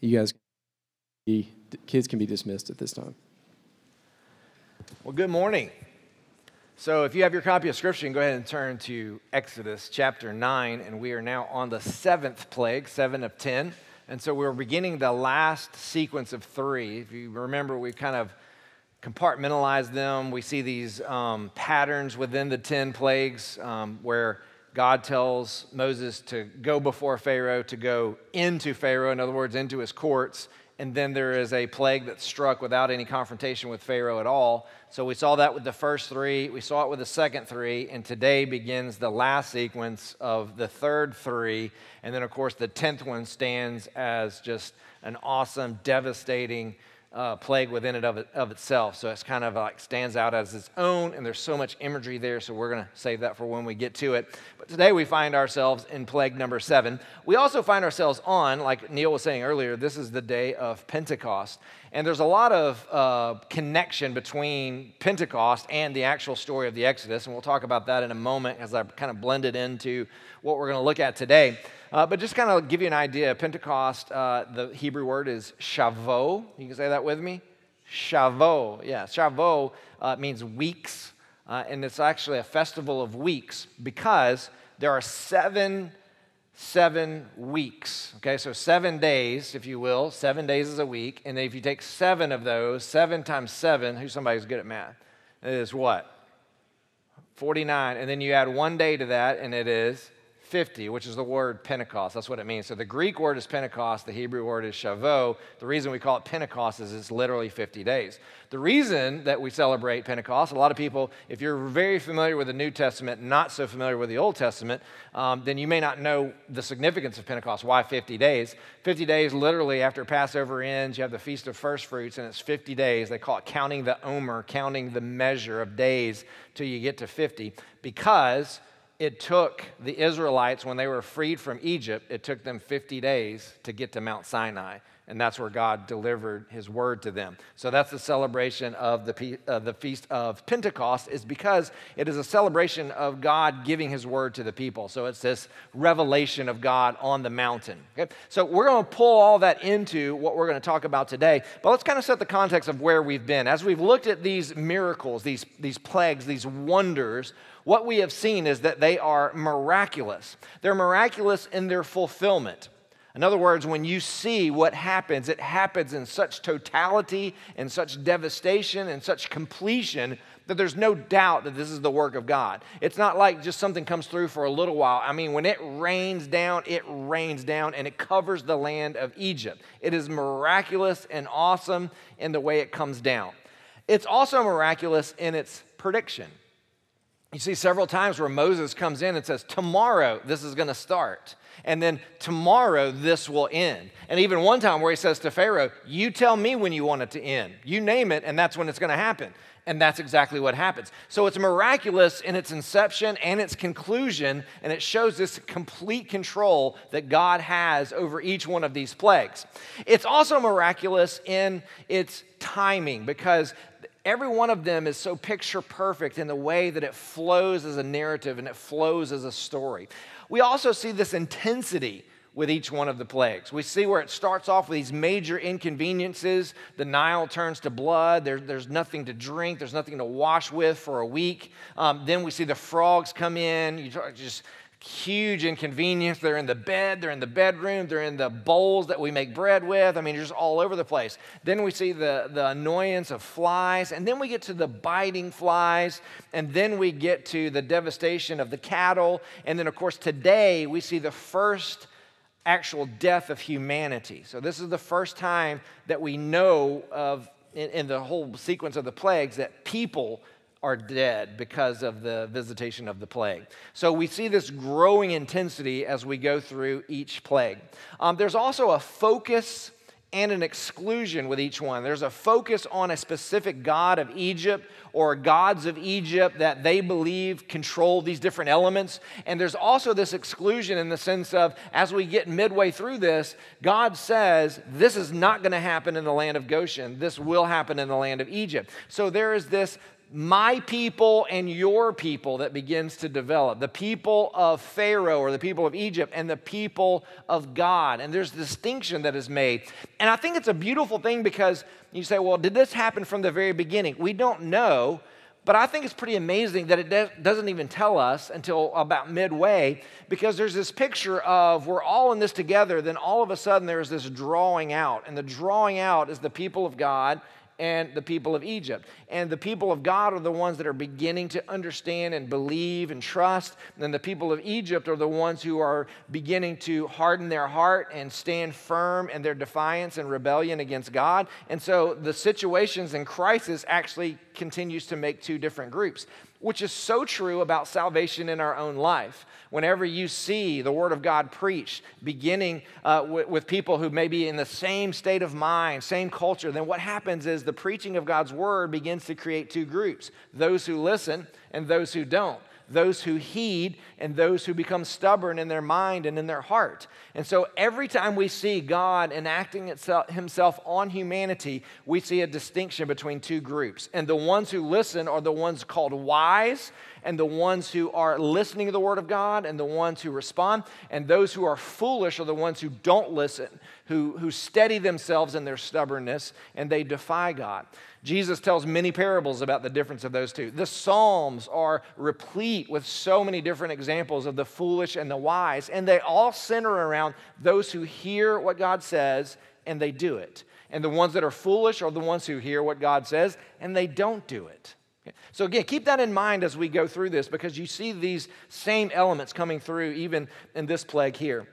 You guys, the kids can be dismissed at this time. Well, good morning. So, if you have your copy of Scripture, go ahead and turn to Exodus chapter 9, and we are now on the seventh plague, seven of ten. And so, we're beginning the last sequence of three. If you remember, we kind of compartmentalized them. We see these um, patterns within the ten plagues um, where God tells Moses to go before Pharaoh, to go into Pharaoh, in other words, into his courts. And then there is a plague that struck without any confrontation with Pharaoh at all. So we saw that with the first three. We saw it with the second three. And today begins the last sequence of the third three. And then, of course, the tenth one stands as just an awesome, devastating uh, plague within it of, it of itself. So it's kind of like stands out as its own, and there's so much imagery there. So we're going to save that for when we get to it. But today we find ourselves in plague number seven. We also find ourselves on, like Neil was saying earlier, this is the day of Pentecost. And there's a lot of uh, connection between Pentecost and the actual story of the Exodus. And we'll talk about that in a moment as I kind of blend it into what we're going to look at today. Uh, but just kind of give you an idea, Pentecost, uh, the Hebrew word is Shavuot. You can say that with me? Shavuot. Yeah, Shavuot uh, means weeks, uh, and it's actually a festival of weeks because there are seven seven weeks. Okay, so seven days, if you will, seven days is a week. And if you take seven of those, seven times seven, who's somebody's good at math? It is what? 49. And then you add one day to that, and it is 50, which is the word Pentecost. That's what it means. So the Greek word is Pentecost, the Hebrew word is Shavuot. The reason we call it Pentecost is it's literally 50 days. The reason that we celebrate Pentecost, a lot of people, if you're very familiar with the New Testament, not so familiar with the Old Testament, um, then you may not know the significance of Pentecost. Why 50 days? 50 days, literally, after Passover ends, you have the Feast of First Fruits, and it's 50 days. They call it counting the omer, counting the measure of days till you get to 50, because it took the Israelites, when they were freed from Egypt, it took them 50 days to get to Mount Sinai. And that's where God delivered his word to them. So that's the celebration of the, uh, the Feast of Pentecost, is because it is a celebration of God giving his word to the people. So it's this revelation of God on the mountain. Okay? So we're going to pull all that into what we're going to talk about today. But let's kind of set the context of where we've been. As we've looked at these miracles, these, these plagues, these wonders, what we have seen is that they are miraculous. They're miraculous in their fulfillment. In other words, when you see what happens, it happens in such totality and such devastation and such completion that there's no doubt that this is the work of God. It's not like just something comes through for a little while. I mean, when it rains down, it rains down and it covers the land of Egypt. It is miraculous and awesome in the way it comes down. It's also miraculous in its prediction. You see several times where Moses comes in and says, Tomorrow this is going to start. And then tomorrow this will end. And even one time where he says to Pharaoh, You tell me when you want it to end. You name it, and that's when it's going to happen. And that's exactly what happens. So it's miraculous in its inception and its conclusion, and it shows this complete control that God has over each one of these plagues. It's also miraculous in its timing because every one of them is so picture perfect in the way that it flows as a narrative and it flows as a story. We also see this intensity with each one of the plagues. We see where it starts off with these major inconveniences. The Nile turns to blood. There, there's nothing to drink. There's nothing to wash with for a week. Um, then we see the frogs come in. You just huge inconvenience. They're in the bed, they're in the bedroom, they're in the bowls that we make bread with. I mean, just all over the place. Then we see the, the annoyance of flies, and then we get to the biting flies, and then we get to the devastation of the cattle. And then, of course, today we see the first actual death of humanity. So, this is the first time that we know of, in, in the whole sequence of the plagues, that people are dead because of the visitation of the plague. So we see this growing intensity as we go through each plague. Um, there's also a focus and an exclusion with each one. There's a focus on a specific god of Egypt or gods of Egypt that they believe control these different elements. And there's also this exclusion in the sense of as we get midway through this, God says, This is not going to happen in the land of Goshen. This will happen in the land of Egypt. So there is this my people and your people that begins to develop the people of Pharaoh or the people of Egypt and the people of God. And there's distinction that is made. And I think it's a beautiful thing because you say, well, did this happen from the very beginning? We don't know. But I think it's pretty amazing that it doesn't even tell us until about midway because there's this picture of we're all in this together, then all of a sudden there's this drawing out. And the drawing out is the people of God and the people of Egypt. And the people of God are the ones that are beginning to understand and believe and trust. And the people of Egypt are the ones who are beginning to harden their heart and stand firm in their defiance and rebellion against God. And so the situations in crisis actually continues to make two different groups which is so true about salvation in our own life. Whenever you see the Word of God preached, beginning uh, w- with people who may be in the same state of mind, same culture, then what happens is the preaching of God's Word begins to create two groups those who listen and those who don't those who heed and those who become stubborn in their mind and in their heart. And so every time we see God enacting itself, himself on humanity, we see a distinction between two groups. And the ones who listen are the ones called wise, and the ones who are listening to the word of God, and the ones who respond. And those who are foolish are the ones who don't listen, who, who steady themselves in their stubbornness, and they defy God. Jesus tells many parables about the difference of those two. The Psalms are replete with so many different examples of the foolish and the wise, and they all center around those who hear what God says and they do it. And the ones that are foolish are the ones who hear what God says and they don't do it. So, again, keep that in mind as we go through this because you see these same elements coming through even in this plague here.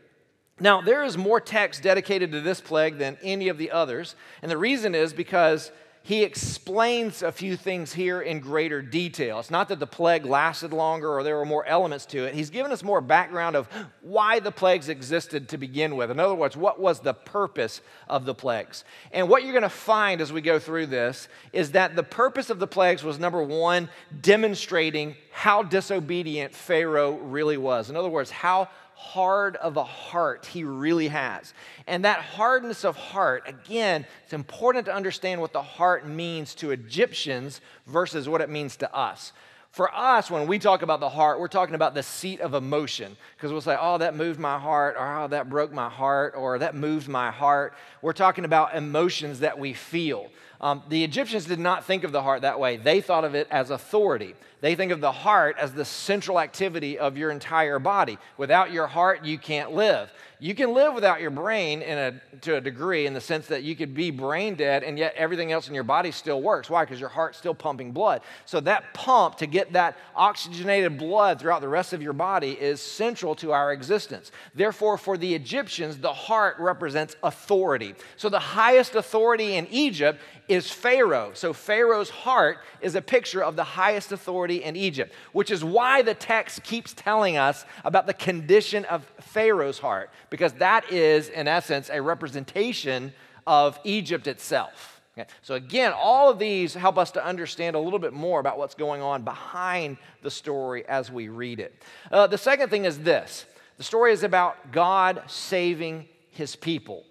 Now, there is more text dedicated to this plague than any of the others. And the reason is because he explains a few things here in greater detail. It's not that the plague lasted longer or there were more elements to it. He's given us more background of why the plagues existed to begin with. In other words, what was the purpose of the plagues? And what you're going to find as we go through this is that the purpose of the plagues was number one, demonstrating how disobedient Pharaoh really was. In other words, how hard of a heart he really has. And that hardness of heart, again, it's important to understand what the heart means to Egyptians versus what it means to us. For us, when we talk about the heart, we're talking about the seat of emotion because we'll say, oh, that moved my heart, or oh, that broke my heart, or that moved my heart. We're talking about emotions that we feel. Um, the Egyptians did not think of the heart that way, they thought of it as authority. They think of the heart as the central activity of your entire body. Without your heart, you can't live. You can live without your brain in a, to a degree in the sense that you could be brain dead and yet everything else in your body still works. Why? Because your heart's still pumping blood. So that pump to get that oxygenated blood throughout the rest of your body is central to our existence. Therefore, for the Egyptians, the heart represents authority. So the highest authority in Egypt is Pharaoh. So Pharaoh's heart is a picture of the highest authority in Egypt, which is why the text keeps telling us about the condition of Pharaoh's heart because that is, in essence, a representation of Egypt itself. Okay? So, again, all of these help us to understand a little bit more about what's going on behind the story as we read it. Uh, the second thing is this the story is about God saving his people.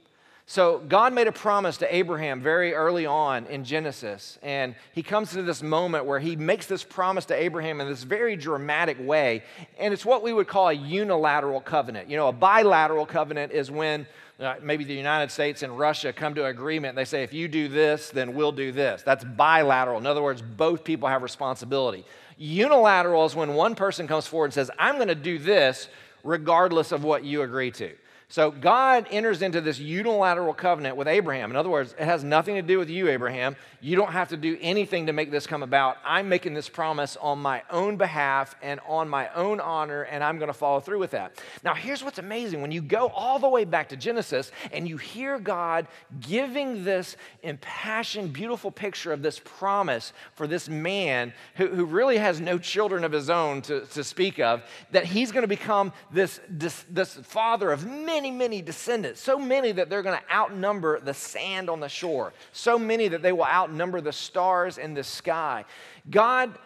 So, God made a promise to Abraham very early on in Genesis, and he comes to this moment where he makes this promise to Abraham in this very dramatic way, and it's what we would call a unilateral covenant. You know, a bilateral covenant is when uh, maybe the United States and Russia come to an agreement. They say, if you do this, then we'll do this. That's bilateral. In other words, both people have responsibility. Unilateral is when one person comes forward and says, I'm going to do this regardless of what you agree to. So God enters into this unilateral covenant with Abraham. In other words, it has nothing to do with you, Abraham. You don't have to do anything to make this come about. I'm making this promise on my own behalf and on my own honor, and I'm going to follow through with that. Now, here's what's amazing when you go all the way back to Genesis and you hear God giving this impassioned, beautiful picture of this promise for this man who, who really has no children of his own to, to speak of, that he's going to become this, this, this father of many many, many descendants, so many that they're going to outnumber the sand on the shore, so many that they will outnumber the stars in the sky. God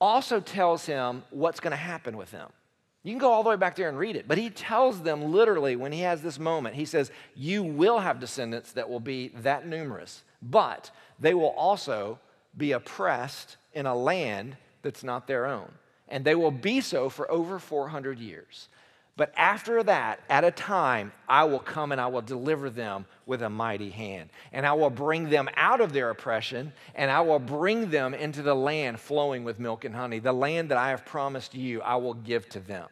also tells him what's going to happen with them. You can go all the way back there and read it, but he tells them literally when he has this moment, he says, You will have descendants that will be that numerous, but they will also be oppressed in a land that's not their own. And they will be so for over 400 years. But after that, at a time, I will come and I will deliver them with a mighty hand. And I will bring them out of their oppression, and I will bring them into the land flowing with milk and honey. The land that I have promised you, I will give to them.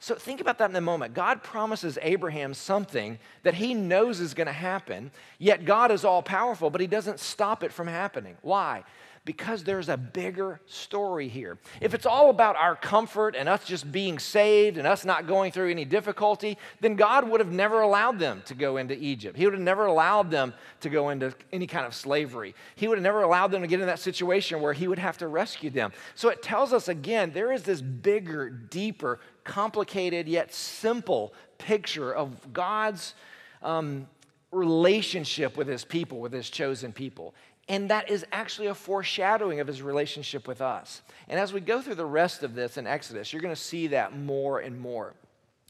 So think about that in a moment. God promises Abraham something that he knows is going to happen, yet God is all powerful, but he doesn't stop it from happening. Why? Because there's a bigger story here. If it's all about our comfort and us just being saved and us not going through any difficulty, then God would have never allowed them to go into Egypt. He would have never allowed them to go into any kind of slavery. He would have never allowed them to get in that situation where He would have to rescue them. So it tells us again there is this bigger, deeper, complicated yet simple picture of God's. Um, relationship with his people, with his chosen people. And that is actually a foreshadowing of his relationship with us. And as we go through the rest of this in Exodus, you're going to see that more and more.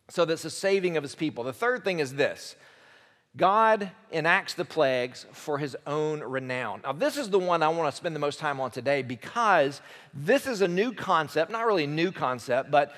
So that's the saving of his people. The third thing is this God enacts the plagues for his own renown. Now, this is the one I want to spend the most time on today because this is a new concept, not really a new concept, but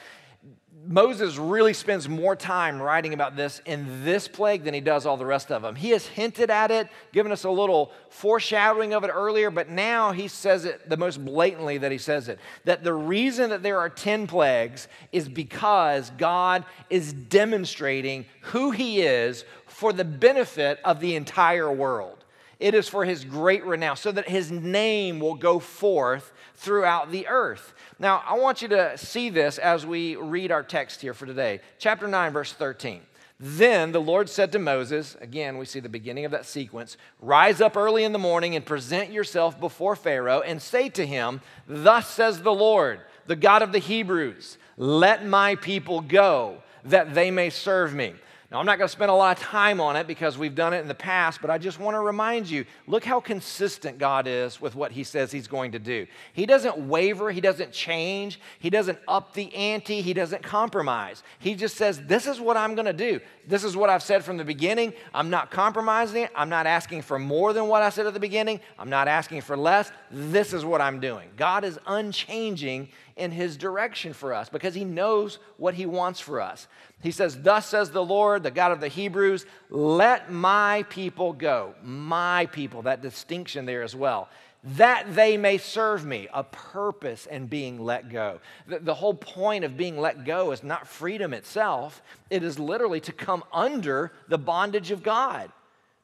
Moses really spends more time writing about this in this plague than he does all the rest of them. He has hinted at it, given us a little foreshadowing of it earlier, but now he says it the most blatantly that he says it. That the reason that there are 10 plagues is because God is demonstrating who he is for the benefit of the entire world. It is for his great renown, so that his name will go forth throughout the earth. Now, I want you to see this as we read our text here for today. Chapter 9, verse 13. Then the Lord said to Moses, again, we see the beginning of that sequence Rise up early in the morning and present yourself before Pharaoh and say to him, Thus says the Lord, the God of the Hebrews, let my people go that they may serve me. Now, I'm not going to spend a lot of time on it because we've done it in the past, but I just want to remind you look how consistent God is with what He says He's going to do. He doesn't waver, He doesn't change, He doesn't up the ante, He doesn't compromise. He just says, This is what I'm going to do. This is what I've said from the beginning. I'm not compromising it. I'm not asking for more than what I said at the beginning. I'm not asking for less. This is what I'm doing. God is unchanging in his direction for us because he knows what he wants for us. He says, Thus says the Lord, the God of the Hebrews, let my people go. My people, that distinction there as well. That they may serve me, a purpose in being let go. The, the whole point of being let go is not freedom itself, it is literally to come under the bondage of God.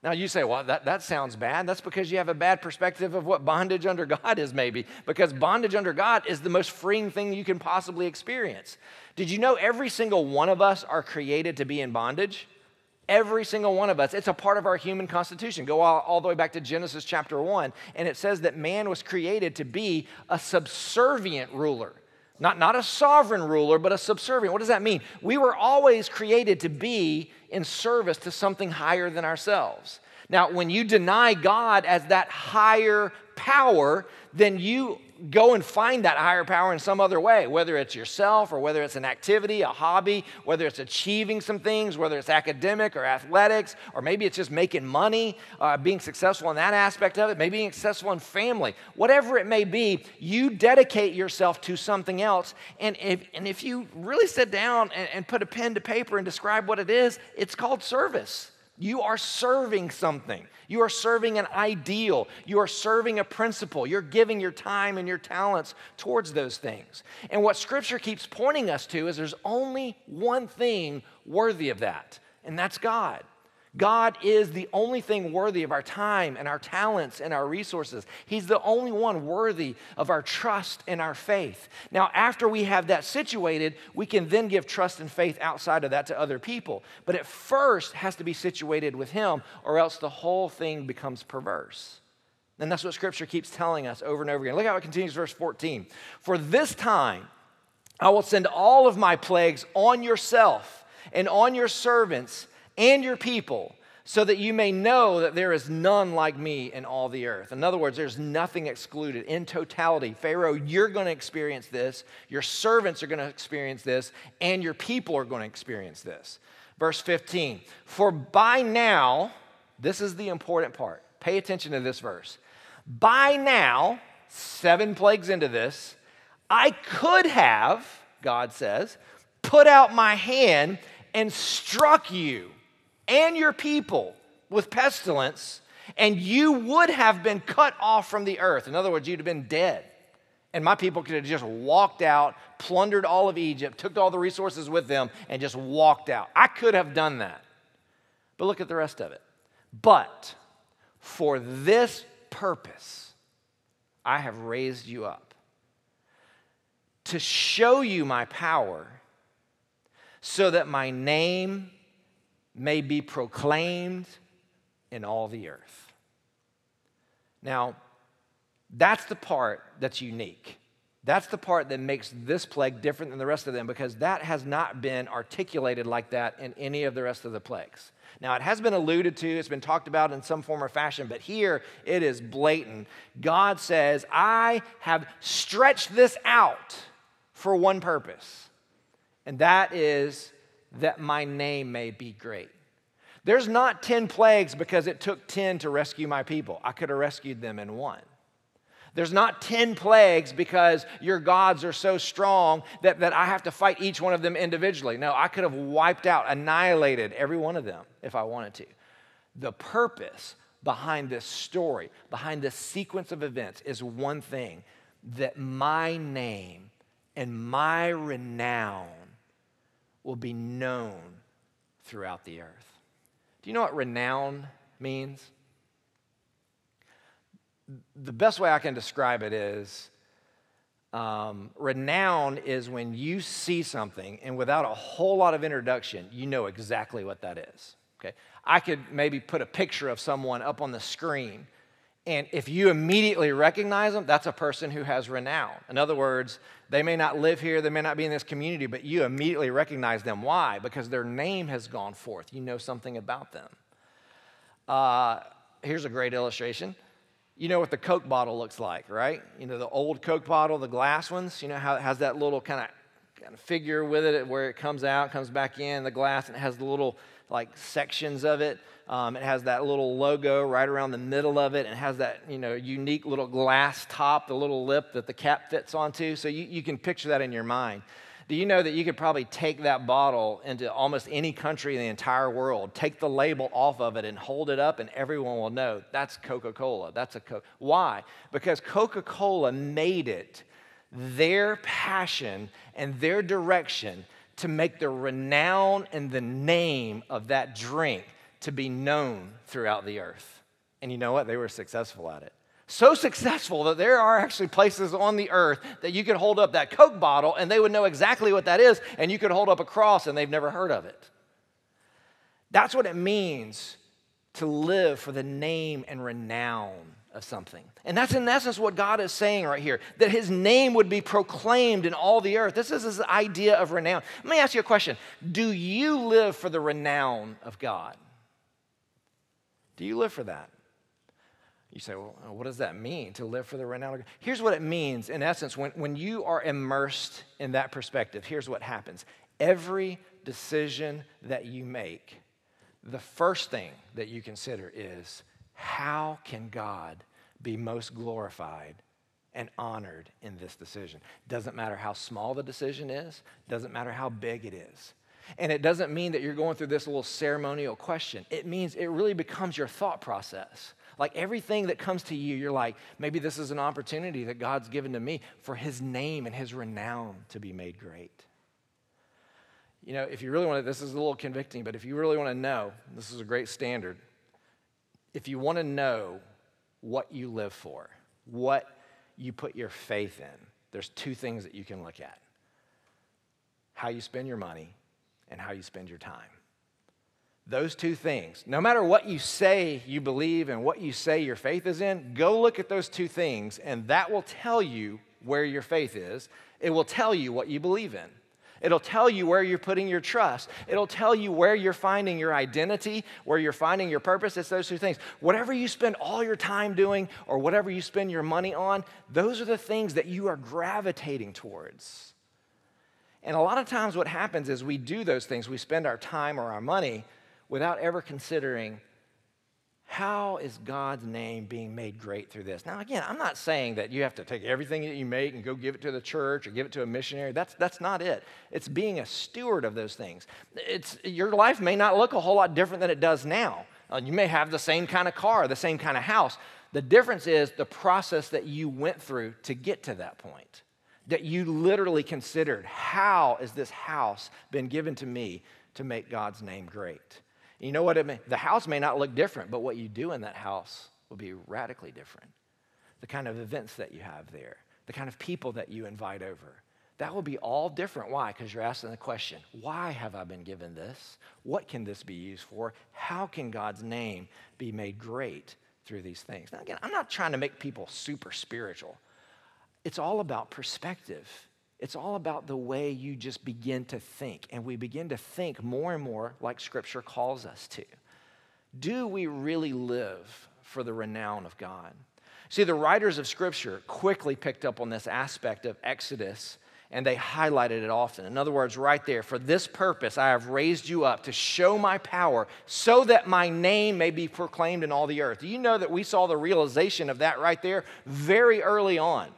Now you say, well, that, that sounds bad. That's because you have a bad perspective of what bondage under God is, maybe. Because bondage under God is the most freeing thing you can possibly experience. Did you know every single one of us are created to be in bondage? Every single one of us. It's a part of our human constitution. Go all, all the way back to Genesis chapter 1, and it says that man was created to be a subservient ruler. Not, not a sovereign ruler, but a subservient. What does that mean? We were always created to be in service to something higher than ourselves. Now, when you deny God as that higher power, then you go and find that higher power in some other way, whether it's yourself or whether it's an activity, a hobby, whether it's achieving some things, whether it's academic or athletics, or maybe it's just making money, uh, being successful in that aspect of it, maybe being successful in family. Whatever it may be, you dedicate yourself to something else. And if, and if you really sit down and, and put a pen to paper and describe what it is, it's called service. You are serving something. You are serving an ideal. You are serving a principle. You're giving your time and your talents towards those things. And what Scripture keeps pointing us to is there's only one thing worthy of that, and that's God. God is the only thing worthy of our time and our talents and our resources. He's the only one worthy of our trust and our faith. Now, after we have that situated, we can then give trust and faith outside of that to other people. But it first has to be situated with Him, or else the whole thing becomes perverse. And that's what Scripture keeps telling us over and over again. Look how it continues, verse 14. For this time I will send all of my plagues on yourself and on your servants and your people, so that you may know that there is none like me in all the earth. In other words, there's nothing excluded. In totality, Pharaoh, you're going to experience this, your servants are going to experience this, and your people are going to experience this. Verse 15 For by now, this is the important part. Pay attention to this verse. By now, seven plagues into this, I could have, God says, put out my hand and struck you and your people with pestilence, and you would have been cut off from the earth. In other words, you'd have been dead. And my people could have just walked out, plundered all of Egypt, took all the resources with them, and just walked out. I could have done that. But look at the rest of it. But for this purpose, I have raised you up to show you my power so that my name may be proclaimed in all the earth. Now, that's the part that's unique. That's the part that makes this plague different than the rest of them because that has not been articulated like that in any of the rest of the plagues. Now, it has been alluded to, it's been talked about in some form or fashion, but here it is blatant. God says, I have stretched this out for one purpose, and that is that my name may be great. There's not 10 plagues because it took 10 to rescue my people. I could have rescued them in one. There's not 10 plagues because your gods are so strong that, that I have to fight each one of them individually. No, I could have wiped out, annihilated every one of them if I wanted to. The purpose behind this story, behind this sequence of events, is one thing that my name and my renown will be known throughout the earth. Do you know what renown means? The best way I can describe it is um, renown is when you see something and without a whole lot of introduction, you know exactly what that is. Okay? I could maybe put a picture of someone up on the screen and if you immediately recognize them, that's a person who has renown. In other words, they may not live here, they may not be in this community, but you immediately recognize them. Why? Because their name has gone forth. You know something about them. Uh, here's a great illustration. You know what the Coke bottle looks like, right? You know, the old Coke bottle, the glass ones, you know how it has that little kind of kind of figure with it where it comes out, comes back in the glass, and it has the little like sections of it. Um, it has that little logo right around the middle of it and has that you know unique little glass top, the little lip that the cap fits onto. So you, you can picture that in your mind. Do you know that you could probably take that bottle into almost any country in the entire world, take the label off of it and hold it up, and everyone will know that's Coca Cola. That's a Coke. Why? Because Coca Cola made it their passion and their direction to make the renown and the name of that drink to be known throughout the earth. And you know what? They were successful at it. So successful that there are actually places on the earth that you could hold up that Coke bottle and they would know exactly what that is, and you could hold up a cross and they've never heard of it. That's what it means to live for the name and renown of something. And that's in essence what God is saying right here that his name would be proclaimed in all the earth. This is his idea of renown. Let me ask you a question Do you live for the renown of God? Do you live for that? You say, well, what does that mean to live for the renown? Here's what it means, in essence, when, when you are immersed in that perspective, here's what happens. Every decision that you make, the first thing that you consider is how can God be most glorified and honored in this decision? Doesn't matter how small the decision is, doesn't matter how big it is. And it doesn't mean that you're going through this little ceremonial question. It means it really becomes your thought process. Like everything that comes to you, you're like, maybe this is an opportunity that God's given to me for his name and his renown to be made great. You know, if you really want to, this is a little convicting, but if you really want to know, this is a great standard. If you want to know what you live for, what you put your faith in, there's two things that you can look at how you spend your money and how you spend your time. Those two things, no matter what you say you believe and what you say your faith is in, go look at those two things, and that will tell you where your faith is. It will tell you what you believe in. It'll tell you where you're putting your trust. It'll tell you where you're finding your identity, where you're finding your purpose. It's those two things. Whatever you spend all your time doing or whatever you spend your money on, those are the things that you are gravitating towards. And a lot of times, what happens is we do those things, we spend our time or our money without ever considering how is God's name being made great through this? Now, again, I'm not saying that you have to take everything that you make and go give it to the church or give it to a missionary. That's, that's not it. It's being a steward of those things. It's, your life may not look a whole lot different than it does now. Uh, you may have the same kind of car, the same kind of house. The difference is the process that you went through to get to that point. That you literally considered, how has this house been given to me to make God's name great? You know what it may, the house may not look different, but what you do in that house will be radically different. The kind of events that you have there, the kind of people that you invite over, that will be all different. Why? Because you're asking the question, why have I been given this? What can this be used for? How can God's name be made great through these things? Now, again, I'm not trying to make people super spiritual. It's all about perspective. It's all about the way you just begin to think, and we begin to think more and more like Scripture calls us to. Do we really live for the renown of God? See, the writers of Scripture quickly picked up on this aspect of Exodus and they highlighted it often. In other words, right there, for this purpose I have raised you up to show my power so that my name may be proclaimed in all the earth. Do you know that we saw the realization of that right there very early on?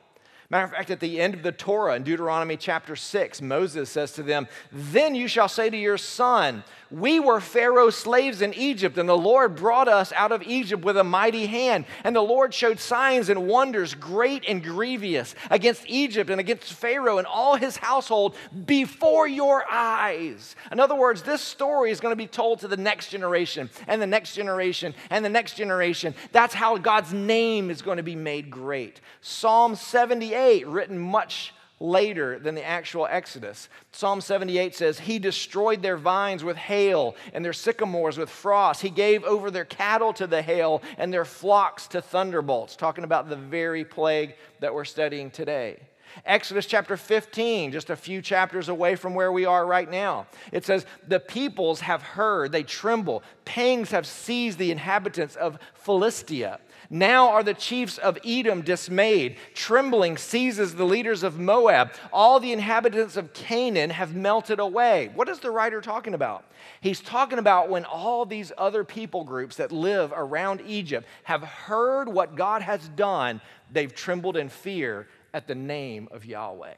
Matter of fact, at the end of the Torah in Deuteronomy chapter 6, Moses says to them, Then you shall say to your son, We were Pharaoh's slaves in Egypt, and the Lord brought us out of Egypt with a mighty hand. And the Lord showed signs and wonders, great and grievous, against Egypt and against Pharaoh and all his household before your eyes. In other words, this story is going to be told to the next generation, and the next generation, and the next generation. That's how God's name is going to be made great. Psalm 78 78, written much later than the actual Exodus. Psalm 78 says, He destroyed their vines with hail and their sycamores with frost. He gave over their cattle to the hail and their flocks to thunderbolts. Talking about the very plague that we're studying today. Exodus chapter 15, just a few chapters away from where we are right now. It says, The peoples have heard, they tremble. Pangs have seized the inhabitants of Philistia. Now are the chiefs of Edom dismayed. Trembling seizes the leaders of Moab. All the inhabitants of Canaan have melted away. What is the writer talking about? He's talking about when all these other people groups that live around Egypt have heard what God has done, they've trembled in fear at the name of Yahweh.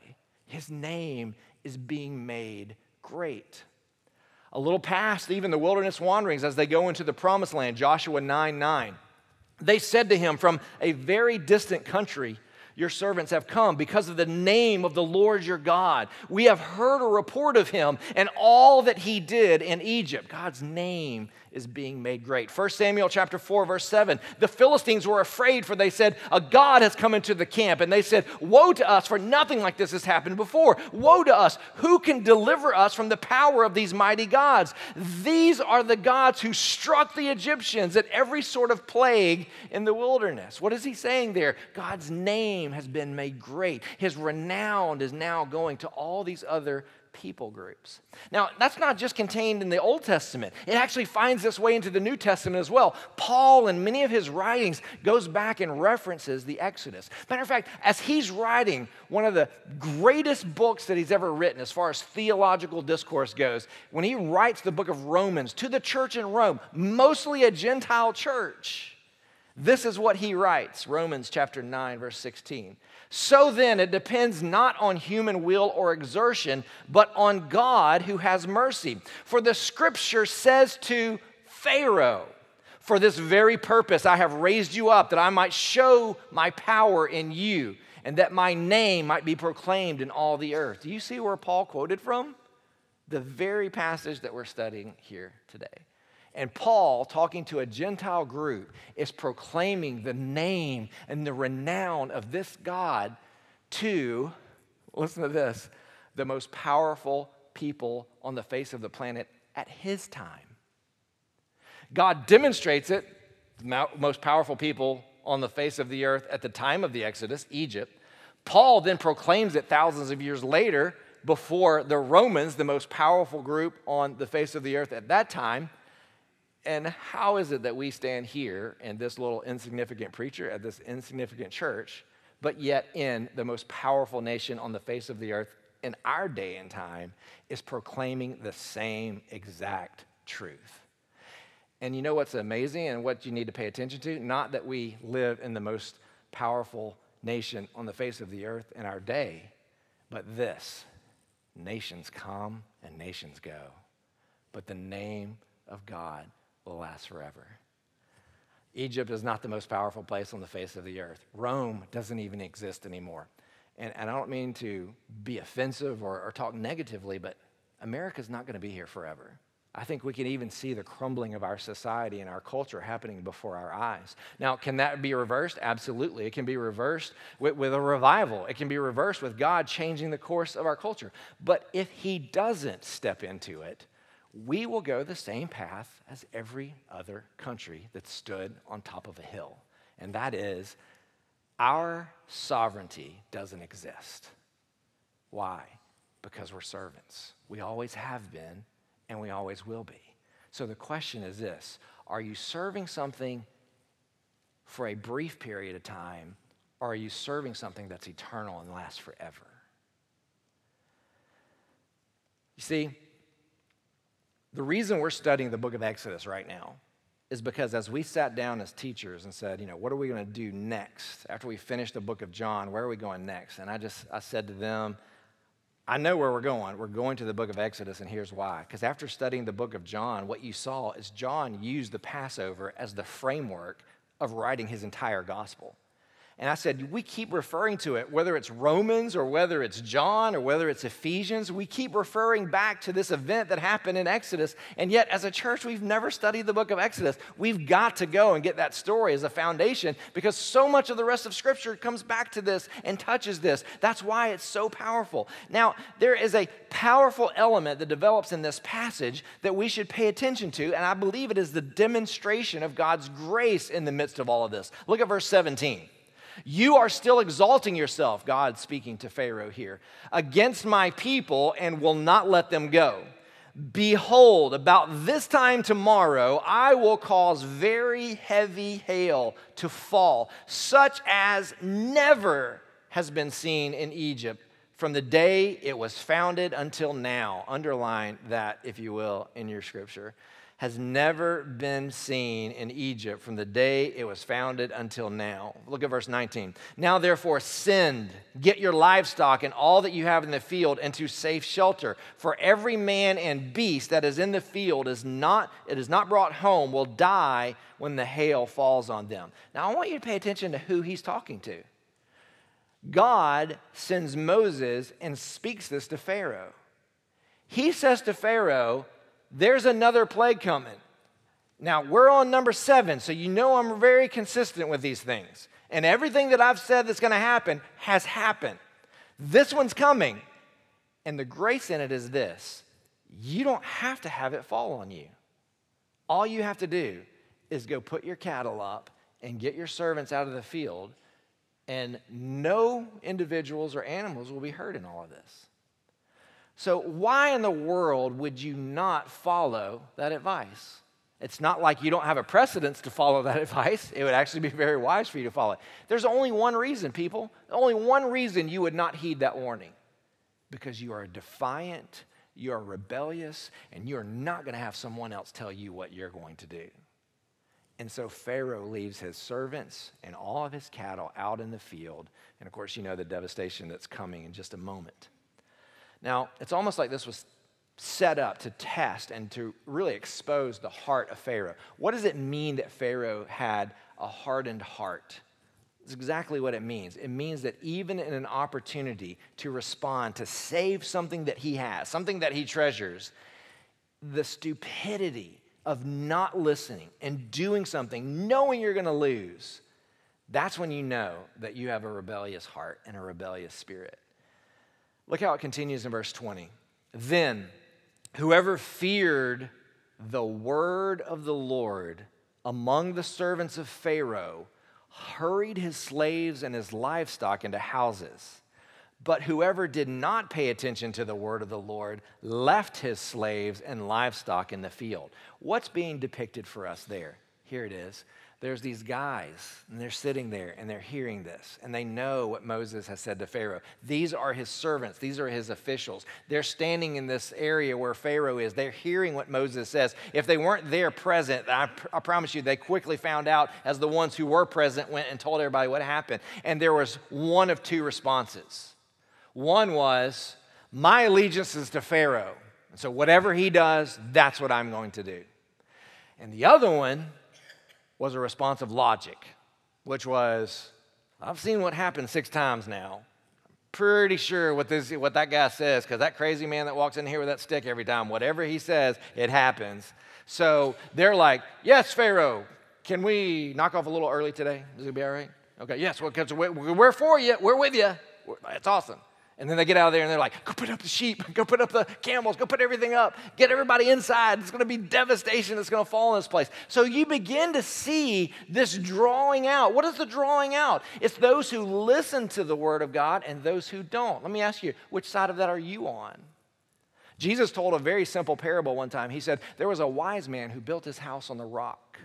His name is being made great. A little past even the wilderness wanderings as they go into the promised land, Joshua 9 9. They said to him from a very distant country, Your servants have come because of the name of the Lord your God. We have heard a report of him and all that he did in Egypt. God's name is being made great. 1 Samuel chapter 4 verse 7. The Philistines were afraid for they said, "A god has come into the camp." And they said, "Woe to us for nothing like this has happened before. Woe to us, who can deliver us from the power of these mighty gods?" These are the gods who struck the Egyptians at every sort of plague in the wilderness. What is he saying there? God's name has been made great. His renown is now going to all these other people groups. Now, that's not just contained in the Old Testament. It actually finds its way into the New Testament as well. Paul, in many of his writings, goes back and references the Exodus. Matter of fact, as he's writing one of the greatest books that he's ever written as far as theological discourse goes, when he writes the book of Romans to the church in Rome, mostly a Gentile church, this is what he writes Romans chapter 9, verse 16. So then, it depends not on human will or exertion, but on God who has mercy. For the scripture says to Pharaoh, For this very purpose I have raised you up, that I might show my power in you, and that my name might be proclaimed in all the earth. Do you see where Paul quoted from? The very passage that we're studying here today. And Paul, talking to a Gentile group, is proclaiming the name and the renown of this God to, listen to this, the most powerful people on the face of the planet at his time. God demonstrates it, the most powerful people on the face of the earth at the time of the Exodus, Egypt. Paul then proclaims it thousands of years later before the Romans, the most powerful group on the face of the earth at that time. And how is it that we stand here and this little insignificant preacher at this insignificant church, but yet in the most powerful nation on the face of the earth in our day and time is proclaiming the same exact truth? And you know what's amazing and what you need to pay attention to? Not that we live in the most powerful nation on the face of the earth in our day, but this nations come and nations go. But the name of God will last forever. Egypt is not the most powerful place on the face of the earth. Rome doesn't even exist anymore. And, and I don't mean to be offensive or, or talk negatively, but America's not going to be here forever. I think we can even see the crumbling of our society and our culture happening before our eyes. Now, can that be reversed? Absolutely. It can be reversed with, with, a revival, it can be reversed with God changing the course of our culture. But if He doesn't step into it, we will go the same path as every other country that stood on top of a hill. And that is, our sovereignty doesn't exist. Why? Because we're servants. We always have been, and we always will be. So the question is this Are you serving something for a brief period of time, or are you serving something that's eternal and lasts forever? You see, the reason we're studying the book of Exodus right now is because as we sat down as teachers and said, you know, what are we going to do next after we finish the book of John? Where are we going next? And I just I said to them, I know where we're going. We're going to the book of Exodus, and here's why. Because after studying the book of John, what you saw is John used the Passover as the framework of writing his entire gospel. And I said, we keep referring to it, whether it's Romans or whether it's John or whether it's Ephesians, we keep referring back to this event that happened in Exodus. And yet, as a church, we've never studied the book of Exodus. We've got to go and get that story as a foundation because so much of the rest of Scripture comes back to this and touches this. That's why it's so powerful. Now, there is a powerful element that develops in this passage that we should pay attention to, and I believe it is the demonstration of God's grace in the midst of all of this. Look at verse 17. You are still exalting yourself, God speaking to Pharaoh here, against my people and will not let them go. Behold, about this time tomorrow, I will cause very heavy hail to fall, such as never has been seen in Egypt from the day it was founded until now. Underline that, if you will, in your scripture has never been seen in Egypt from the day it was founded until now. Look at verse 19. Now, therefore, send, get your livestock and all that you have in the field into safe shelter. For every man and beast that is in the field is not, it is not brought home will die when the hail falls on them. Now, I want you to pay attention to who he's talking to. God sends Moses and speaks this to Pharaoh. He says to Pharaoh, there's another plague coming. Now, we're on number seven, so you know I'm very consistent with these things. And everything that I've said that's going to happen has happened. This one's coming. And the grace in it is this you don't have to have it fall on you. All you have to do is go put your cattle up and get your servants out of the field, and no individuals or animals will be hurt in all of this. So, why in the world would you not follow that advice? It's not like you don't have a precedence to follow that advice. It would actually be very wise for you to follow it. There's only one reason, people. Only one reason you would not heed that warning because you are defiant, you are rebellious, and you're not going to have someone else tell you what you're going to do. And so Pharaoh leaves his servants and all of his cattle out in the field. And of course, you know the devastation that's coming in just a moment. Now, it's almost like this was set up to test and to really expose the heart of Pharaoh. What does it mean that Pharaoh had a hardened heart? It's exactly what it means. It means that even in an opportunity to respond, to save something that he has, something that he treasures, the stupidity of not listening and doing something, knowing you're going to lose, that's when you know that you have a rebellious heart and a rebellious spirit. Look how it continues in verse 20. Then, whoever feared the word of the Lord among the servants of Pharaoh hurried his slaves and his livestock into houses. But whoever did not pay attention to the word of the Lord left his slaves and livestock in the field. What's being depicted for us there? Here it is. There's these guys, and they're sitting there and they're hearing this, and they know what Moses has said to Pharaoh. These are his servants, these are his officials. They're standing in this area where Pharaoh is. They're hearing what Moses says. If they weren't there present, I, I promise you, they quickly found out as the ones who were present went and told everybody what happened. And there was one of two responses. One was, My allegiance is to Pharaoh. And so whatever he does, that's what I'm going to do. And the other one, was a response of logic, which was, I've seen what happened six times now. Pretty sure what, this, what that guy says, because that crazy man that walks in here with that stick every time, whatever he says, it happens. So they're like, Yes, Pharaoh, can we knock off a little early today? Is it be all right? Okay, yes, well, we're for you, we're with you. It's awesome. And then they get out of there and they're like, go put up the sheep, go put up the camels, go put everything up, get everybody inside. It's going to be devastation that's going to fall in this place. So you begin to see this drawing out. What is the drawing out? It's those who listen to the word of God and those who don't. Let me ask you, which side of that are you on? Jesus told a very simple parable one time. He said, There was a wise man who built his house on the rock.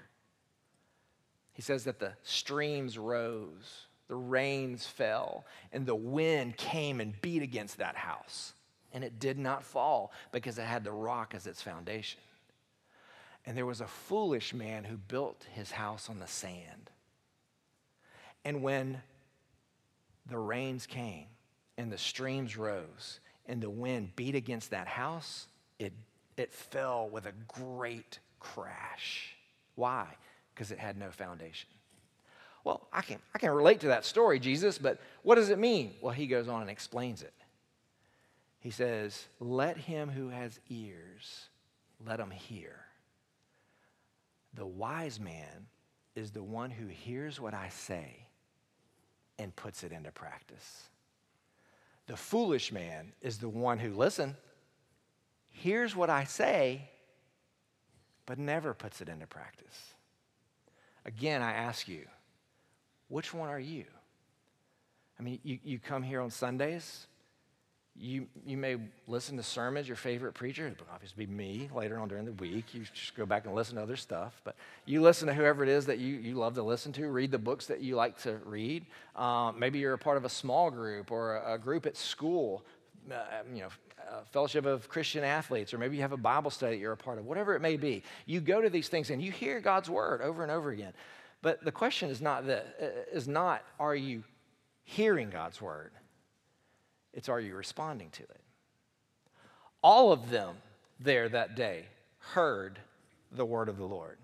He says that the streams rose the rains fell, and the wind came and beat against that house. And it did not fall because it had the rock as its foundation. And there was a foolish man who built his house on the sand. And when the rains came and the streams rose and the wind beat against that house, it, it fell with a great crash. Why? Because it had no foundation. Well, I can, I can relate to that story, Jesus, but what does it mean? Well, he goes on and explains it. He says, Let him who has ears, let him hear. The wise man is the one who hears what I say and puts it into practice. The foolish man is the one who, listen, hears what I say, but never puts it into practice. Again, I ask you, which one are you? I mean, you, you come here on Sundays, you, you may listen to sermons, your favorite preacher, it obviously be me later on during the week. You just go back and listen to other stuff. But you listen to whoever it is that you, you love to listen to, read the books that you like to read. Um, maybe you're a part of a small group or a, a group at school, uh, you know, fellowship of Christian athletes, or maybe you have a Bible study you're a part of, whatever it may be. You go to these things and you hear God's word over and over again. But the question is not that is not are you hearing God's word? It's are you responding to it? All of them there that day heard the word of the Lord,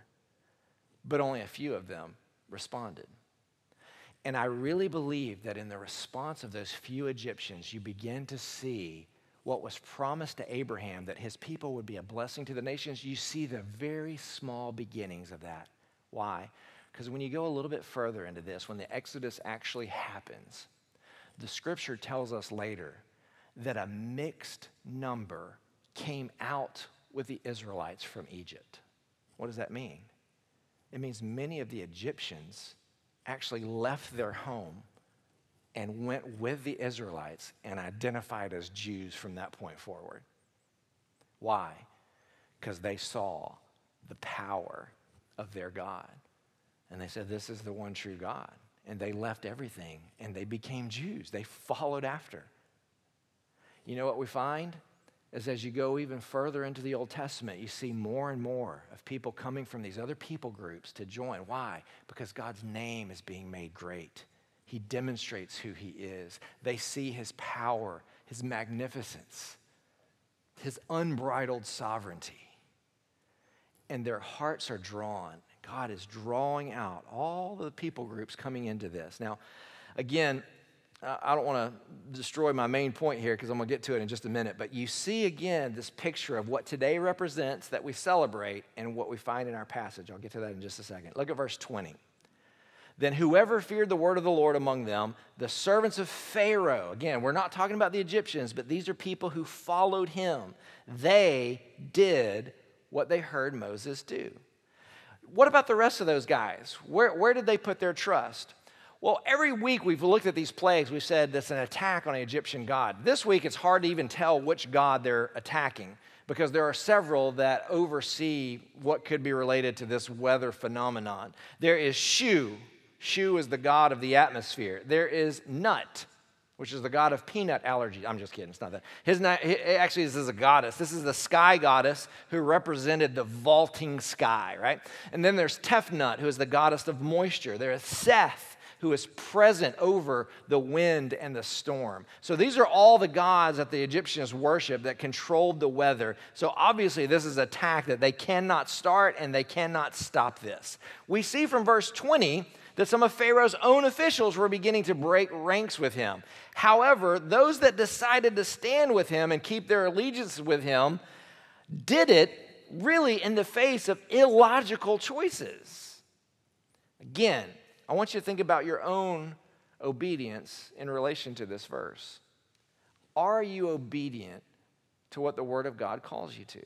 but only a few of them responded. And I really believe that in the response of those few Egyptians, you begin to see what was promised to Abraham that his people would be a blessing to the nations. You see the very small beginnings of that. Why? Because when you go a little bit further into this, when the Exodus actually happens, the scripture tells us later that a mixed number came out with the Israelites from Egypt. What does that mean? It means many of the Egyptians actually left their home and went with the Israelites and identified as Jews from that point forward. Why? Because they saw the power of their God. And they said, This is the one true God. And they left everything and they became Jews. They followed after. You know what we find? Is as you go even further into the Old Testament, you see more and more of people coming from these other people groups to join. Why? Because God's name is being made great. He demonstrates who He is. They see His power, His magnificence, His unbridled sovereignty. And their hearts are drawn God is drawing out all the people groups coming into this. Now, again, I don't want to destroy my main point here because I'm going to get to it in just a minute, but you see again this picture of what today represents that we celebrate and what we find in our passage. I'll get to that in just a second. Look at verse 20. Then whoever feared the word of the Lord among them, the servants of Pharaoh, again, we're not talking about the Egyptians, but these are people who followed him. They did what they heard Moses do. What about the rest of those guys? Where, where did they put their trust? Well, every week we've looked at these plagues. We've said that's an attack on an Egyptian god. This week it's hard to even tell which god they're attacking because there are several that oversee what could be related to this weather phenomenon. There is Shu. Shu is the god of the atmosphere. There is Nut, which is the god of peanut allergy. I'm just kidding, it's not that. His actually, this is a goddess. This is the sky goddess who represented the vaulting sky, right? And then there's Tefnut, who is the goddess of moisture. There is Seth, who is present over the wind and the storm. So these are all the gods that the Egyptians worship that controlled the weather. So obviously, this is a attack that they cannot start and they cannot stop this. We see from verse 20 that some of Pharaoh's own officials were beginning to break ranks with him. However, those that decided to stand with him and keep their allegiance with him did it really in the face of illogical choices. Again, I want you to think about your own obedience in relation to this verse. Are you obedient to what the Word of God calls you to?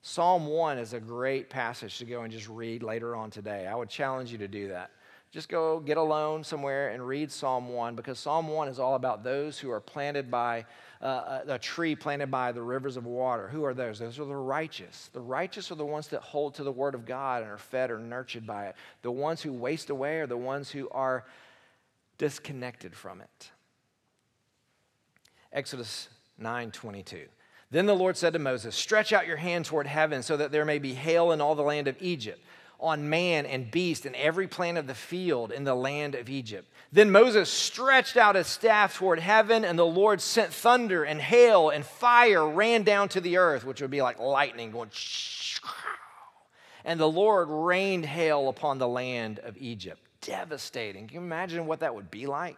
Psalm 1 is a great passage to go and just read later on today. I would challenge you to do that. Just go get alone somewhere and read Psalm 1 because Psalm 1 is all about those who are planted by uh, a tree planted by the rivers of water. Who are those? Those are the righteous. The righteous are the ones that hold to the word of God and are fed or nurtured by it. The ones who waste away are the ones who are disconnected from it. Exodus 9:22. Then the Lord said to Moses, "Stretch out your hand toward heaven so that there may be hail in all the land of Egypt." On man and beast and every plant of the field in the land of Egypt. Then Moses stretched out his staff toward heaven, and the Lord sent thunder and hail and fire ran down to the earth, which would be like lightning going. And the Lord rained hail upon the land of Egypt. Devastating. Can you imagine what that would be like?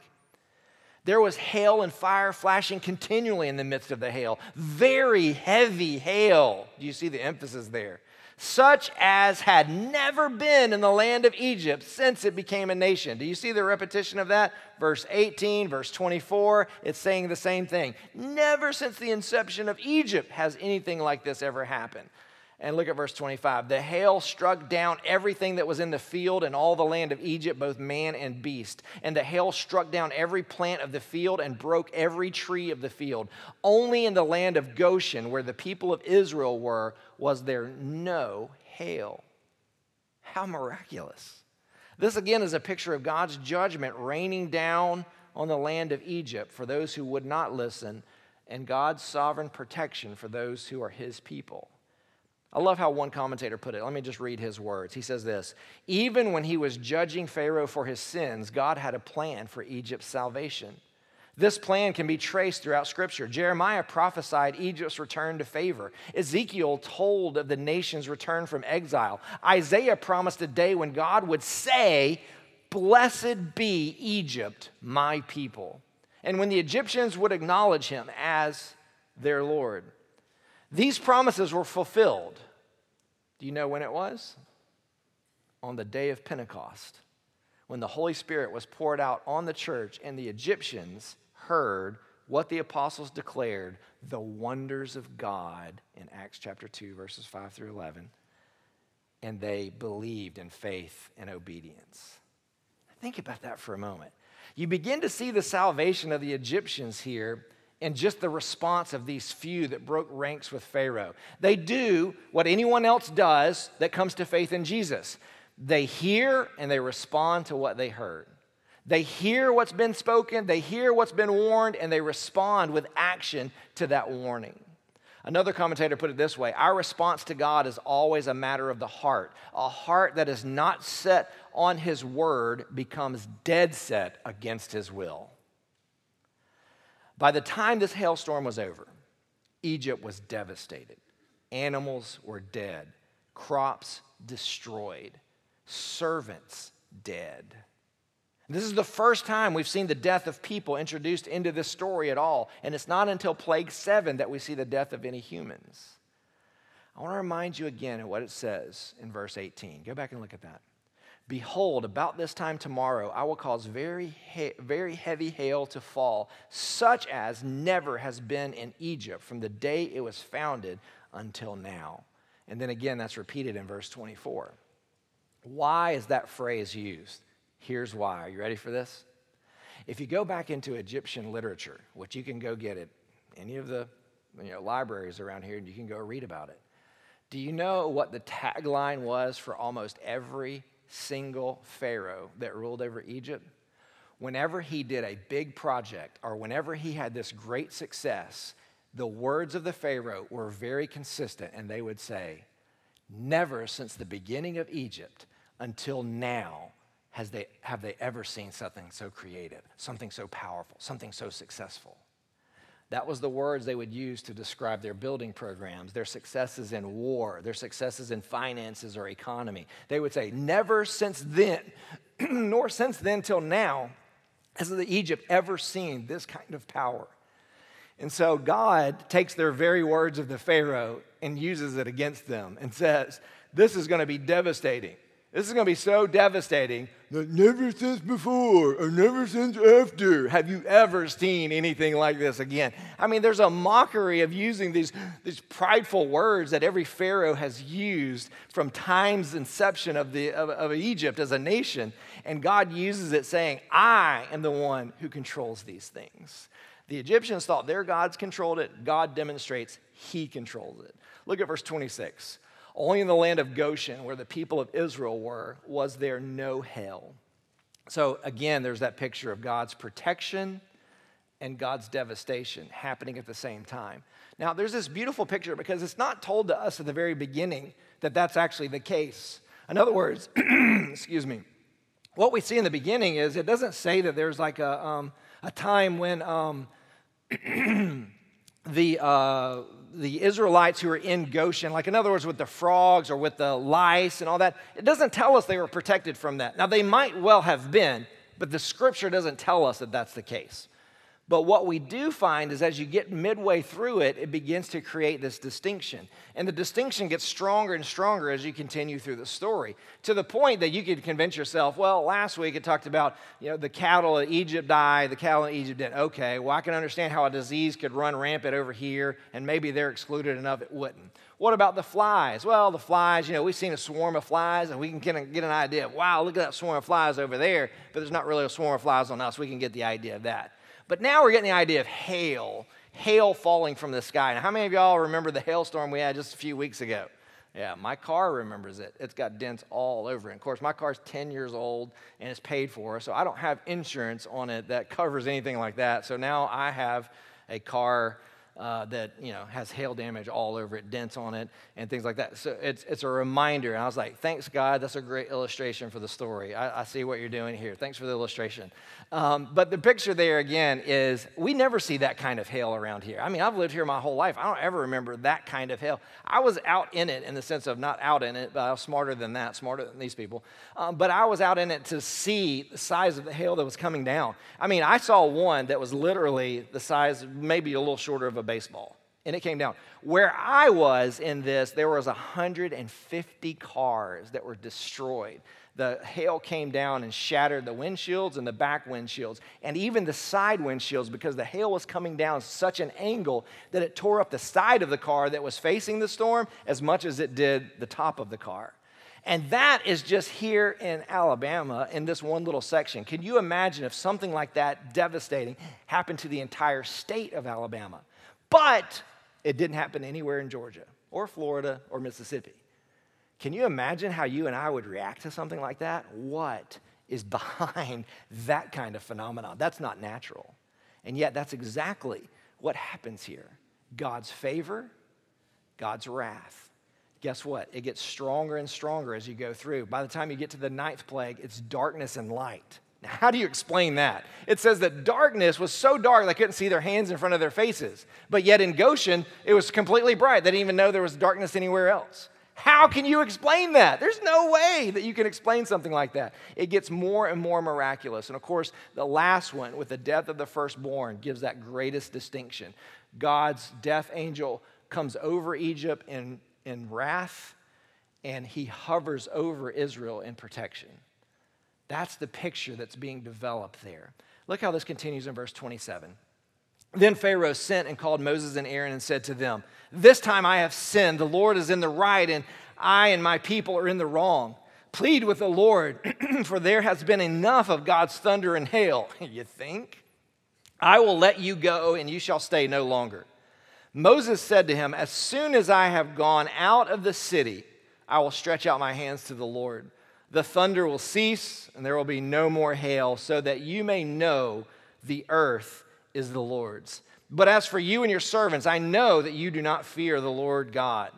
There was hail and fire flashing continually in the midst of the hail. Very heavy hail. Do you see the emphasis there? Such as had never been in the land of Egypt since it became a nation. Do you see the repetition of that? Verse 18, verse 24, it's saying the same thing. Never since the inception of Egypt has anything like this ever happened. And look at verse 25. The hail struck down everything that was in the field and all the land of Egypt, both man and beast. And the hail struck down every plant of the field and broke every tree of the field. Only in the land of Goshen, where the people of Israel were, was there no hail. How miraculous. This again is a picture of God's judgment raining down on the land of Egypt for those who would not listen, and God's sovereign protection for those who are his people. I love how one commentator put it. Let me just read his words. He says this Even when he was judging Pharaoh for his sins, God had a plan for Egypt's salvation. This plan can be traced throughout Scripture. Jeremiah prophesied Egypt's return to favor. Ezekiel told of the nation's return from exile. Isaiah promised a day when God would say, Blessed be Egypt, my people. And when the Egyptians would acknowledge him as their Lord. These promises were fulfilled. Do you know when it was? On the day of Pentecost, when the Holy Spirit was poured out on the church, and the Egyptians heard what the apostles declared the wonders of God in Acts chapter 2, verses 5 through 11. And they believed in faith and obedience. Think about that for a moment. You begin to see the salvation of the Egyptians here and just the response of these few that broke ranks with Pharaoh. They do what anyone else does that comes to faith in Jesus they hear and they respond to what they heard. They hear what's been spoken, they hear what's been warned, and they respond with action to that warning. Another commentator put it this way Our response to God is always a matter of the heart. A heart that is not set on His word becomes dead set against His will. By the time this hailstorm was over, Egypt was devastated. Animals were dead, crops destroyed, servants dead. This is the first time we've seen the death of people introduced into this story at all. And it's not until plague seven that we see the death of any humans. I want to remind you again of what it says in verse 18. Go back and look at that. Behold, about this time tomorrow, I will cause very, he- very heavy hail to fall, such as never has been in Egypt from the day it was founded until now. And then again, that's repeated in verse 24. Why is that phrase used? Here's why. Are you ready for this? If you go back into Egyptian literature, which you can go get at any of the you know, libraries around here and you can go read about it. Do you know what the tagline was for almost every single Pharaoh that ruled over Egypt? Whenever he did a big project or whenever he had this great success, the words of the Pharaoh were very consistent and they would say, Never since the beginning of Egypt until now has they, have they ever seen something so creative, something so powerful, something so successful. That was the words they would use to describe their building programs, their successes in war, their successes in finances or economy. They would say, Never since then, nor since then till now, has the Egypt ever seen this kind of power. And so God takes their very words of the Pharaoh and uses it against them and says, This is going to be devastating. This is going to be so devastating that never since before or never since after have you ever seen anything like this again. I mean, there's a mockery of using these, these prideful words that every Pharaoh has used from time's inception of, the, of, of Egypt as a nation. And God uses it saying, I am the one who controls these things. The Egyptians thought their gods controlled it. God demonstrates he controls it. Look at verse 26. Only in the land of Goshen, where the people of Israel were, was there no hail. So again, there's that picture of God's protection and God's devastation happening at the same time. Now, there's this beautiful picture because it's not told to us at the very beginning that that's actually the case. In other words, excuse me, what we see in the beginning is it doesn't say that there's like a, um, a time when um, the, uh, the Israelites who were in Goshen, like in other words, with the frogs or with the lice and all that, it doesn't tell us they were protected from that. Now, they might well have been, but the scripture doesn't tell us that that's the case. But what we do find is as you get midway through it, it begins to create this distinction. And the distinction gets stronger and stronger as you continue through the story to the point that you could convince yourself, well, last week it talked about, you know, the cattle in Egypt died, the cattle in Egypt didn't. Okay, well, I can understand how a disease could run rampant over here and maybe they're excluded enough it wouldn't. What about the flies? Well, the flies, you know, we've seen a swarm of flies and we can get an idea of, wow, look at that swarm of flies over there, but there's not really a swarm of flies on us. We can get the idea of that. But now we're getting the idea of hail, hail falling from the sky. Now, how many of y'all remember the hailstorm we had just a few weeks ago? Yeah, my car remembers it. It's got dents all over it. Of course, my car's 10 years old and it's paid for, so I don't have insurance on it that covers anything like that. So now I have a car uh, that you know has hail damage all over it, dents on it, and things like that. So it's it's a reminder. And I was like, thanks God, that's a great illustration for the story. I, I see what you're doing here. Thanks for the illustration. Um, but the picture there again is we never see that kind of hail around here. I mean, I've lived here my whole life. I don't ever remember that kind of hail. I was out in it in the sense of not out in it, but I was smarter than that, smarter than these people. Um, but I was out in it to see the size of the hail that was coming down. I mean, I saw one that was literally the size, maybe a little shorter of a baseball and it came down. Where I was in this, there was 150 cars that were destroyed the hail came down and shattered the windshields and the back windshields, and even the side windshields because the hail was coming down such an angle that it tore up the side of the car that was facing the storm as much as it did the top of the car. And that is just here in Alabama in this one little section. Can you imagine if something like that devastating happened to the entire state of Alabama? But it didn't happen anywhere in Georgia or Florida or Mississippi. Can you imagine how you and I would react to something like that? What is behind that kind of phenomenon? That's not natural. And yet, that's exactly what happens here God's favor, God's wrath. Guess what? It gets stronger and stronger as you go through. By the time you get to the ninth plague, it's darkness and light. Now, how do you explain that? It says that darkness was so dark they couldn't see their hands in front of their faces. But yet in Goshen, it was completely bright. They didn't even know there was darkness anywhere else. How can you explain that? There's no way that you can explain something like that. It gets more and more miraculous. And of course, the last one with the death of the firstborn gives that greatest distinction. God's death angel comes over Egypt in, in wrath, and he hovers over Israel in protection. That's the picture that's being developed there. Look how this continues in verse 27. Then Pharaoh sent and called Moses and Aaron and said to them, This time I have sinned. The Lord is in the right, and I and my people are in the wrong. Plead with the Lord, for there has been enough of God's thunder and hail. you think? I will let you go, and you shall stay no longer. Moses said to him, As soon as I have gone out of the city, I will stretch out my hands to the Lord. The thunder will cease, and there will be no more hail, so that you may know the earth is the Lord's. But as for you and your servants, I know that you do not fear the Lord God.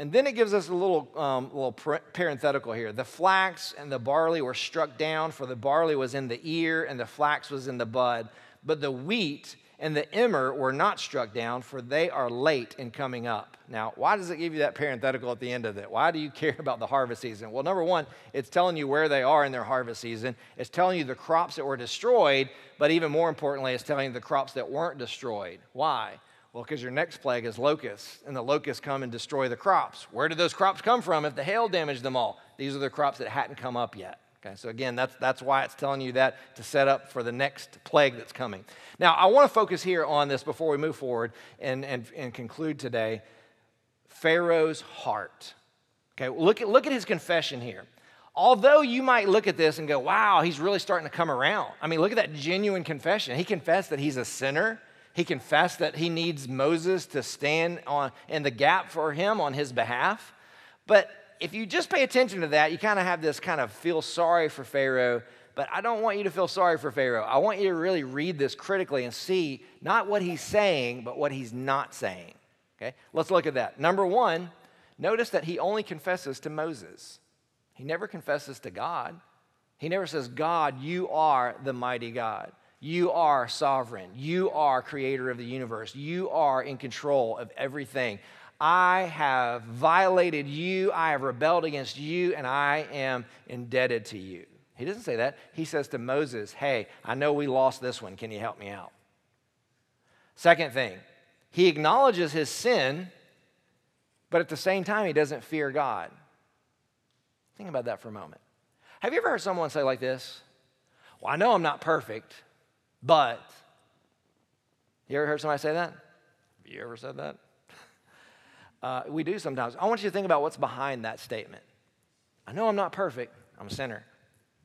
And then it gives us a little, um, little parenthetical here. The flax and the barley were struck down, for the barley was in the ear and the flax was in the bud. But the wheat and the emmer were not struck down, for they are late in coming up. Now, why does it give you that parenthetical at the end of it? Why do you care about the harvest season? Well, number one, it's telling you where they are in their harvest season. It's telling you the crops that were destroyed, but even more importantly, it's telling you the crops that weren't destroyed. Why? Well, because your next plague is locusts, and the locusts come and destroy the crops. Where did those crops come from if the hail damaged them all? These are the crops that hadn't come up yet. Okay, so again, that's, that's why it's telling you that to set up for the next plague that's coming. Now, I want to focus here on this before we move forward and, and, and conclude today Pharaoh's heart. Okay, look at, look at his confession here. Although you might look at this and go, wow, he's really starting to come around. I mean, look at that genuine confession. He confessed that he's a sinner. He confessed that he needs Moses to stand on, in the gap for him on his behalf. But if you just pay attention to that, you kind of have this kind of feel sorry for Pharaoh. But I don't want you to feel sorry for Pharaoh. I want you to really read this critically and see not what he's saying, but what he's not saying. Okay? Let's look at that. Number one, notice that he only confesses to Moses, he never confesses to God. He never says, God, you are the mighty God. You are sovereign. You are creator of the universe. You are in control of everything. I have violated you, I have rebelled against you, and I am indebted to you. He doesn't say that. He says to Moses, Hey, I know we lost this one. Can you help me out? Second thing, he acknowledges his sin, but at the same time, he doesn't fear God. Think about that for a moment. Have you ever heard someone say like this? Well, I know I'm not perfect, but. You ever heard somebody say that? Have you ever said that? Uh, we do sometimes. I want you to think about what's behind that statement. I know I'm not perfect, I'm a sinner,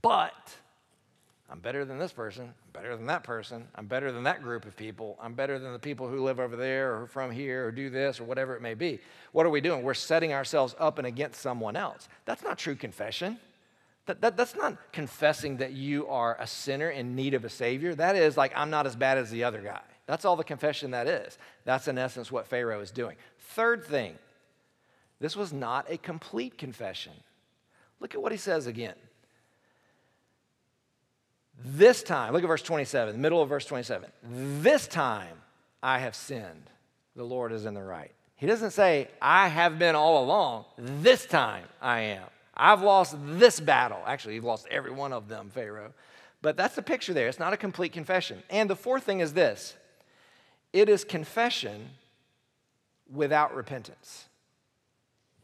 but I'm better than this person, I'm better than that person, I'm better than that group of people, I'm better than the people who live over there or from here or do this or whatever it may be. What are we doing? We're setting ourselves up and against someone else. That's not true confession. That, that, that's not confessing that you are a sinner in need of a Savior. That is like, I'm not as bad as the other guy. That's all the confession that is. That's in essence what Pharaoh is doing. Third thing, this was not a complete confession. Look at what he says again. This time, look at verse 27, the middle of verse 27. This time I have sinned. The Lord is in the right. He doesn't say, I have been all along. This time I am. I've lost this battle. Actually, you've lost every one of them, Pharaoh. But that's the picture there. It's not a complete confession. And the fourth thing is this it is confession without repentance.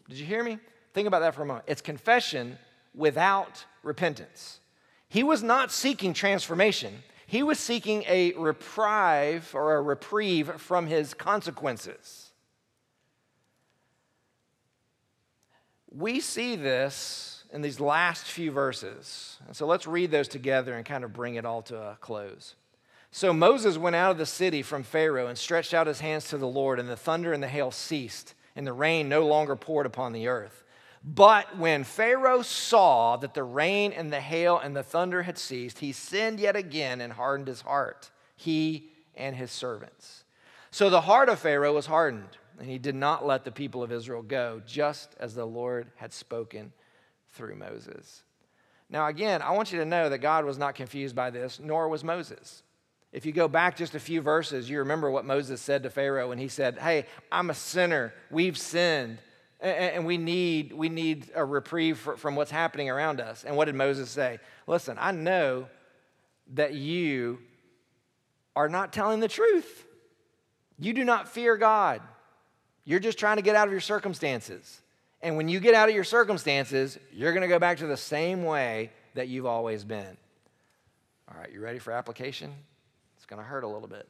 Did you hear me? Think about that for a moment. It's confession without repentance. He was not seeking transformation, he was seeking a reprieve or a reprieve from his consequences. We see this in these last few verses. And so let's read those together and kind of bring it all to a close. So Moses went out of the city from Pharaoh and stretched out his hands to the Lord, and the thunder and the hail ceased, and the rain no longer poured upon the earth. But when Pharaoh saw that the rain and the hail and the thunder had ceased, he sinned yet again and hardened his heart, he and his servants. So the heart of Pharaoh was hardened, and he did not let the people of Israel go, just as the Lord had spoken through Moses. Now, again, I want you to know that God was not confused by this, nor was Moses. If you go back just a few verses, you remember what Moses said to Pharaoh when he said, Hey, I'm a sinner. We've sinned. And we need, we need a reprieve from what's happening around us. And what did Moses say? Listen, I know that you are not telling the truth. You do not fear God. You're just trying to get out of your circumstances. And when you get out of your circumstances, you're going to go back to the same way that you've always been. All right, you ready for application? Going to hurt a little bit.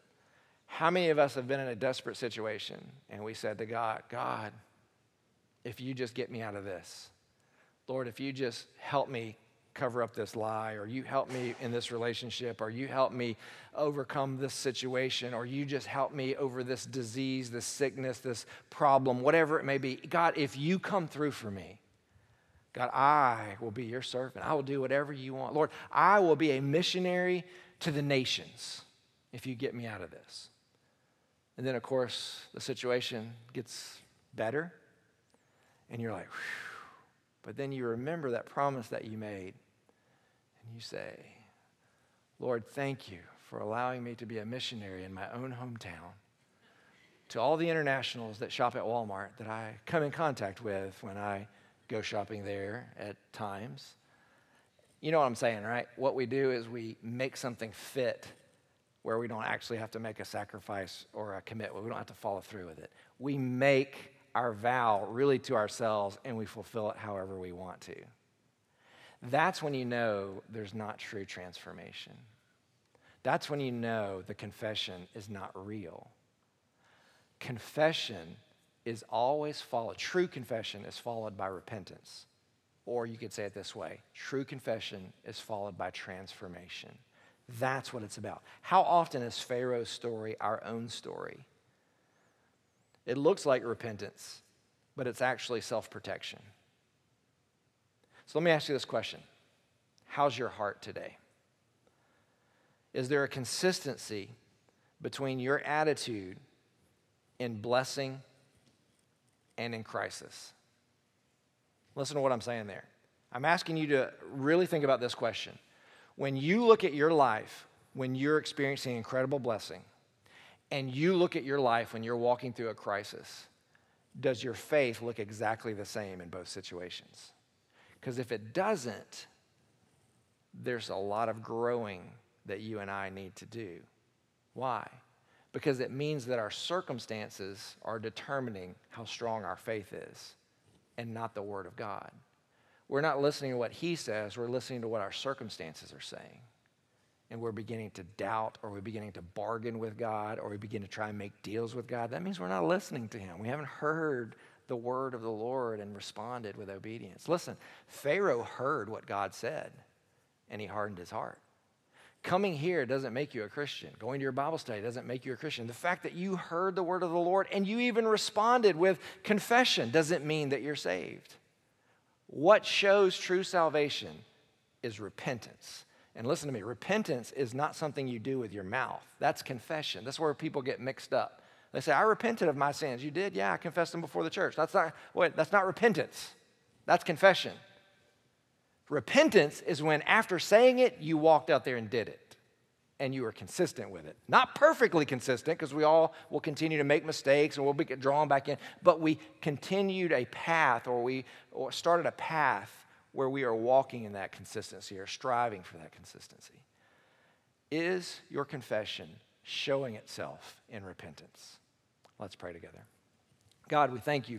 How many of us have been in a desperate situation and we said to God, God, if you just get me out of this, Lord, if you just help me cover up this lie, or you help me in this relationship, or you help me overcome this situation, or you just help me over this disease, this sickness, this problem, whatever it may be. God, if you come through for me, God, I will be your servant. I will do whatever you want. Lord, I will be a missionary to the nations if you get me out of this. And then, of course, the situation gets better, and you're like, Whew. but then you remember that promise that you made, and you say, Lord, thank you for allowing me to be a missionary in my own hometown. To all the internationals that shop at Walmart that I come in contact with when I go shopping there at times. You know what I'm saying, right? What we do is we make something fit where we don't actually have to make a sacrifice or a commitment. We don't have to follow through with it. We make our vow really to ourselves and we fulfill it however we want to. That's when you know there's not true transformation. That's when you know the confession is not real. Confession is always followed, true confession is followed by repentance. Or you could say it this way true confession is followed by transformation. That's what it's about. How often is Pharaoh's story our own story? It looks like repentance, but it's actually self protection. So let me ask you this question How's your heart today? Is there a consistency between your attitude in blessing and in crisis? Listen to what I'm saying there. I'm asking you to really think about this question. When you look at your life, when you're experiencing incredible blessing, and you look at your life when you're walking through a crisis, does your faith look exactly the same in both situations? Because if it doesn't, there's a lot of growing that you and I need to do. Why? because it means that our circumstances are determining how strong our faith is and not the Word of God. We're not listening to what He says, we're listening to what our circumstances are saying. And we're beginning to doubt, or we're beginning to bargain with God, or we begin to try and make deals with God. That means we're not listening to Him. We haven't heard the word of the Lord and responded with obedience. Listen, Pharaoh heard what God said, and he hardened his heart. Coming here doesn't make you a Christian. Going to your Bible study doesn't make you a Christian. The fact that you heard the word of the Lord and you even responded with confession doesn't mean that you're saved. What shows true salvation is repentance. And listen to me repentance is not something you do with your mouth, that's confession. That's where people get mixed up. They say, I repented of my sins. You did? Yeah, I confessed them before the church. That's not, wait, that's not repentance, that's confession. Repentance is when, after saying it, you walked out there and did it. And you are consistent with it. Not perfectly consistent, because we all will continue to make mistakes and we'll be drawn back in, but we continued a path or we or started a path where we are walking in that consistency or striving for that consistency. Is your confession showing itself in repentance? Let's pray together. God, we thank you